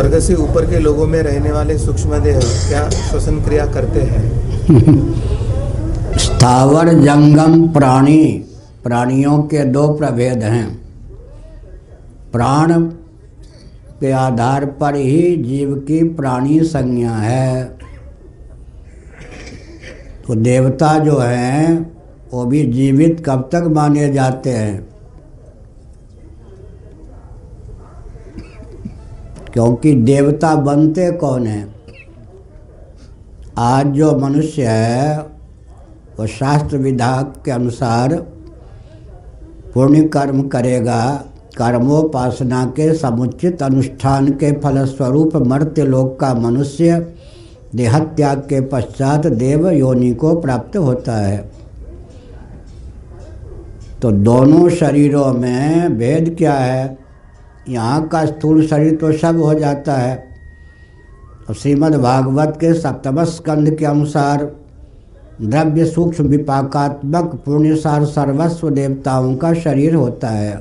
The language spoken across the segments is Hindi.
स्वर्ग से ऊपर के लोगों में रहने वाले सूक्ष्म देह क्या श्वसन क्रिया करते हैं? स्थावर जंगम प्राणी, प्राणियों के दो प्रभेद हैं। प्राण के आधार पर ही जीव की प्राणी संज्ञा है। तो देवता जो हैं, वो भी जीवित कब तक माने जाते हैं? क्योंकि देवता बनते कौन हैं? आज जो मनुष्य है, वो शास्त्र विधान के अनुसार पुण्य कर्म करेगा, कर्मोपासना के समुचित अनुष्ठान के फलस्वरूप मर्त्य लोक का मनुष्य देहत्याग के पश्चात देव योनि को प्राप्त होता है। तो दोनों शरीरों में भेद क्या है? यहाँ का स्थूल शरीर तो सब हो जाता है। और श्रीमद् भागवत के सप्तम स्कंध के अनुसार द्रव्य सूक्ष्म विपाकात्मक पुण्यसार सर्वस्व देवताओं का शरीर होता है।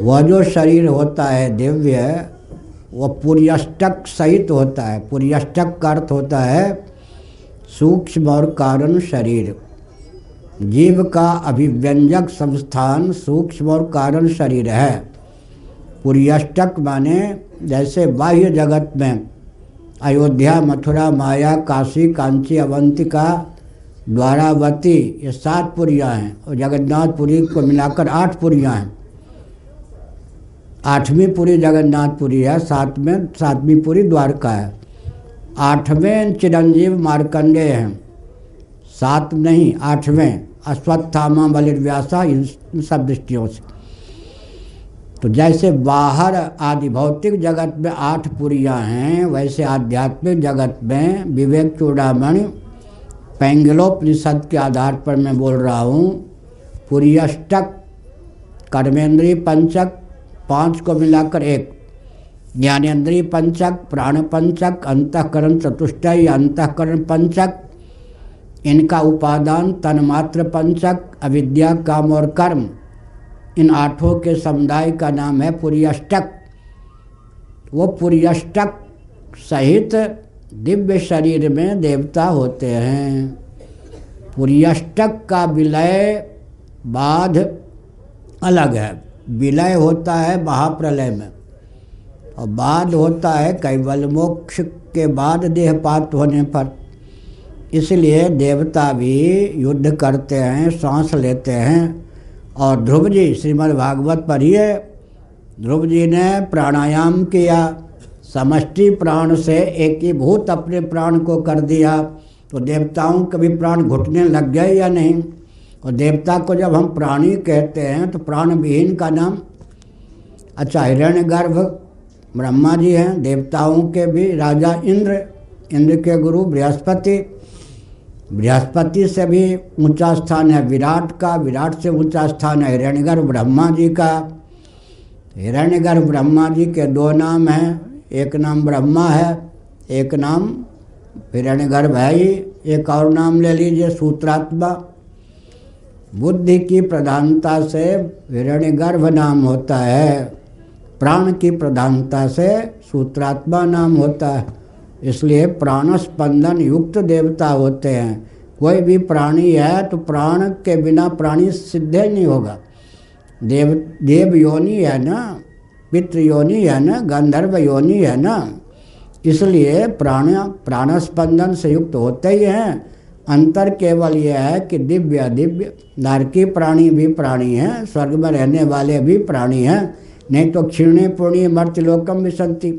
वह जो शरीर होता है दिव्य, वह पुर्यष्टक सहित होता है। पुर्यष्टक का अर्थ होता है सूक्ष्म और कारण शरीर। जीव का अभिव्यंजक संस्थान सूक्ष्म और कारण शरीर है। पुर्यष्टक माने जैसे बाह्य जगत में। अयोध्या, मथुरा, माया, काशी, कांची, अवंतिका, द्वारावती, ये सात पुरियाँ हैं और जगन्नाथपुरी को मिलाकर आठ पुरियाँ हैं। आठवीं पुरी जगन्नाथपुरी है सात में सातवीं पुरी द्वारका है। आठवें चिरंजीव मार्कंडे हैं। सात नहीं, आठवें। अश्वत्थामा बलिर्व्यासा इन सब दृष्टियों से। तो जैसे बाहर आदि भौतिक जगत में आठ पुरियाँ हैं, वैसे आध्यात्मिक जगत में विवेक चूड़ामणि, पैंगलोपनिषद के आधार पर मैं बोल रहा हूँ, पुरियष्टक, कर्मेंद्रीय पंचक, पाँच को मिलाकर एक ज्ञानेन्द्रीय पंचक प्राण पंचक अंतकरण चतुष्टय, अंतकरण पंचक इनका उपादान तन्मात्र पंचक अविद्या काम और कर्म। इन आठों के समुदाय का नाम है पुर्यष्टक। वो पुर्यष्टक सहित दिव्य शरीर में देवता होते हैं। पुर्यष्टक का विलय बाध अलग है। विलय होता है महाप्रलय में और बाद होता है कैवल मोक्ष के बाद देहपात होने पर। इसलिए देवता भी युद्ध करते हैं, सांस लेते हैं। और ध्रुव जी, श्रीमद् भागवत पढ़िए। ध्रुव जी ने प्राणायाम किया। समष्टि प्राण से एक ही भूत अपने प्राण को कर दिया। तो देवताओं के भी प्राण घुटने लग गए या नहीं? और देवता को जब हम प्राणी कहते हैं तो प्राण विहीन का नाम? अच्छा हिरण्य गर्भ ब्रह्मा जी हैं। देवताओं के भी राजा इंद्र इंद्र के गुरु बृहस्पति। बृहस्पति से भी ऊँचा स्थान है विराट का, विराट से ऊँचा स्थान है हिरण्यगर्भ ब्रह्मा जी का। हिरण्यगर्भ ब्रह्मा जी के दो नाम हैं, एक नाम ब्रह्मा है, एक नाम हिरण्यगर्भ है ही एक और नाम ले लीजिए सूत्रात्मा। बुद्धि की प्रधानता से हिरण्यगर्भ नाम होता है, प्राण की प्रधानता से सूत्रात्मा नाम होता है। इसलिए प्राण स्पंदन युक्त देवता होते हैं। कोई भी प्राणी है तो प्राण के बिना प्राणी सिद्ध ही नहीं होगा। देव देव योनि है ना, पितृ योनि है ना, गंधर्व योनि है ना, इसलिए प्राण प्राण स्पंदन से युक्त होते ही हैं। अंतर केवल यह है कि दिव्य दिव्य, नारकी प्राणी भी प्राणी हैं, स्वर्ग में रहने वाले भी प्राणी हैं, नहीं तो क्षीणे, पुण्य मर्त्यलोकम विसंति।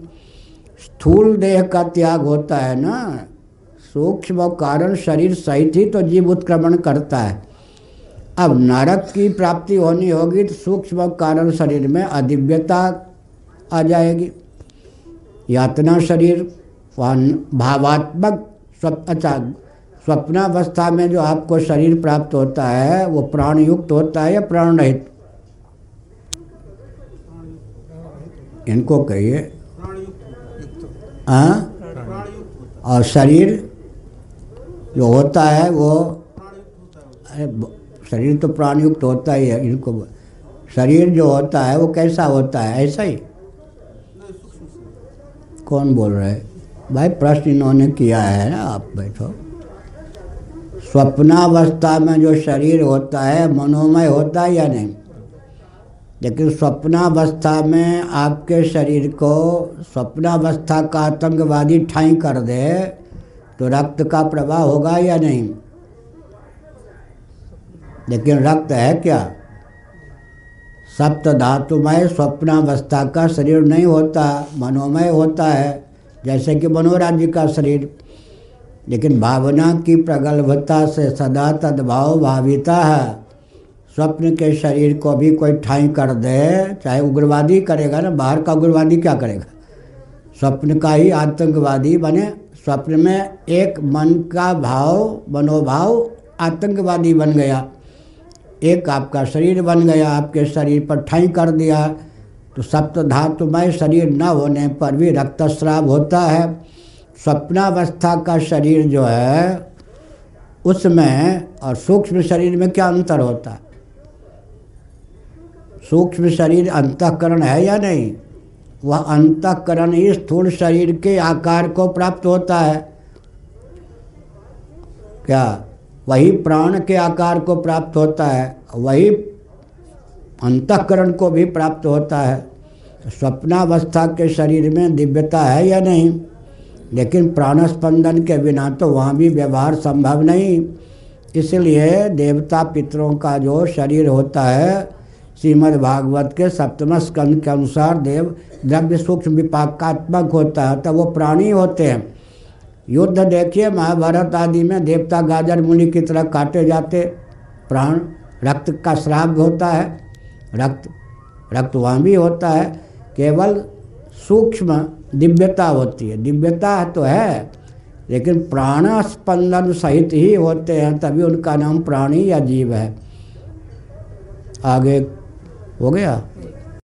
स्थूल देह का त्याग होता है ना? सूक्ष्म कारण शरीर सहित ही तो जीव उत्क्रमण करता है। अब नरक की प्राप्ति होनी होगी तो सूक्ष्म कारण शरीर में अदिव्यता आ जाएगी। यातना शरीर भावात्मक स्व अच्छा स्वप्नावस्था में जो आपको शरीर प्राप्त होता है, वो प्राण युक्त होता है या प्राण रहित इनको कहिए। हाँ? और शरीर जो होता है वो, अरे, शरीर तो प्राणयुक्त होता ही है, इनको शरीर जो होता है वो कैसा होता है, ऐसा ही। कौन बोल रहे भाई, प्रश्न इन्होंने किया है ना, आप बैठो। स्वप्नावस्था में जो शरीर होता है, मनोमय होता है या नहीं? लेकिन स्वप्नावस्था में आपके शरीर को स्वप्नावस्था का आतंकवादी ठाई कर दे तो रक्त का प्रवाह होगा या नहीं? लेकिन रक्त है क्या? सप्त धातुमय स्वप्नावस्था का शरीर नहीं होता, मनोमय होता है, जैसे कि मनोराज्य का शरीर। लेकिन भावना की प्रगल्भता से सदा तद्भाव भाविता है। स्वप्न के शरीर को भी कोई ठाई कर दे, चाहे उग्रवादी करेगा ना, बाहर का उग्रवादी क्या करेगा? स्वप्न का ही आतंकवादी बने। स्वप्न में एक मन का भाव, मनोभाव आतंकवादी बन गया। एक आपका शरीर बन गया, आपके शरीर पर ठाई कर दिया। तो सप्त धातुमय शरीर न होने पर भी रक्तस्राव होता है। स्वप्नावस्था का शरीर जो है, उसमें और सूक्ष्म शरीर में क्या अंतर होता? है सूक्ष्म शरीर अंतकरण है या नहीं? वह अंतकरण ही स्थूल शरीर के आकार को प्राप्त होता है। क्या वही प्राण के आकार को प्राप्त होता है? वही अंतकरण को भी प्राप्त होता है। स्वप्नावस्था के शरीर में दिव्यता है या नहीं? लेकिन प्राण स्पंदन के बिना तो वहाँ भी व्यवहार संभव नहीं। इसलिए देवता पितरों का जो शरीर होता है श्रीमद् भागवत के सप्तम स्कंद के अनुसार देव द्रव्य सूक्ष्म विपाकात्मक होता है तो वो प्राणी होते हैं। युद्ध देखिए, महाभारत आदि में देवता गाजर, मुनि की तरह काटे जाते प्राण, रक्त का श्राप होता है, रक्त रक्त वहाँ भी होता है, केवल सूक्ष्म दिव्यता होती है। दिव्यता तो है, लेकिन प्राण स्पंदन सहित ही होते हैं, तभी उनका नाम प्राणी या जीव है। आगे हो गया?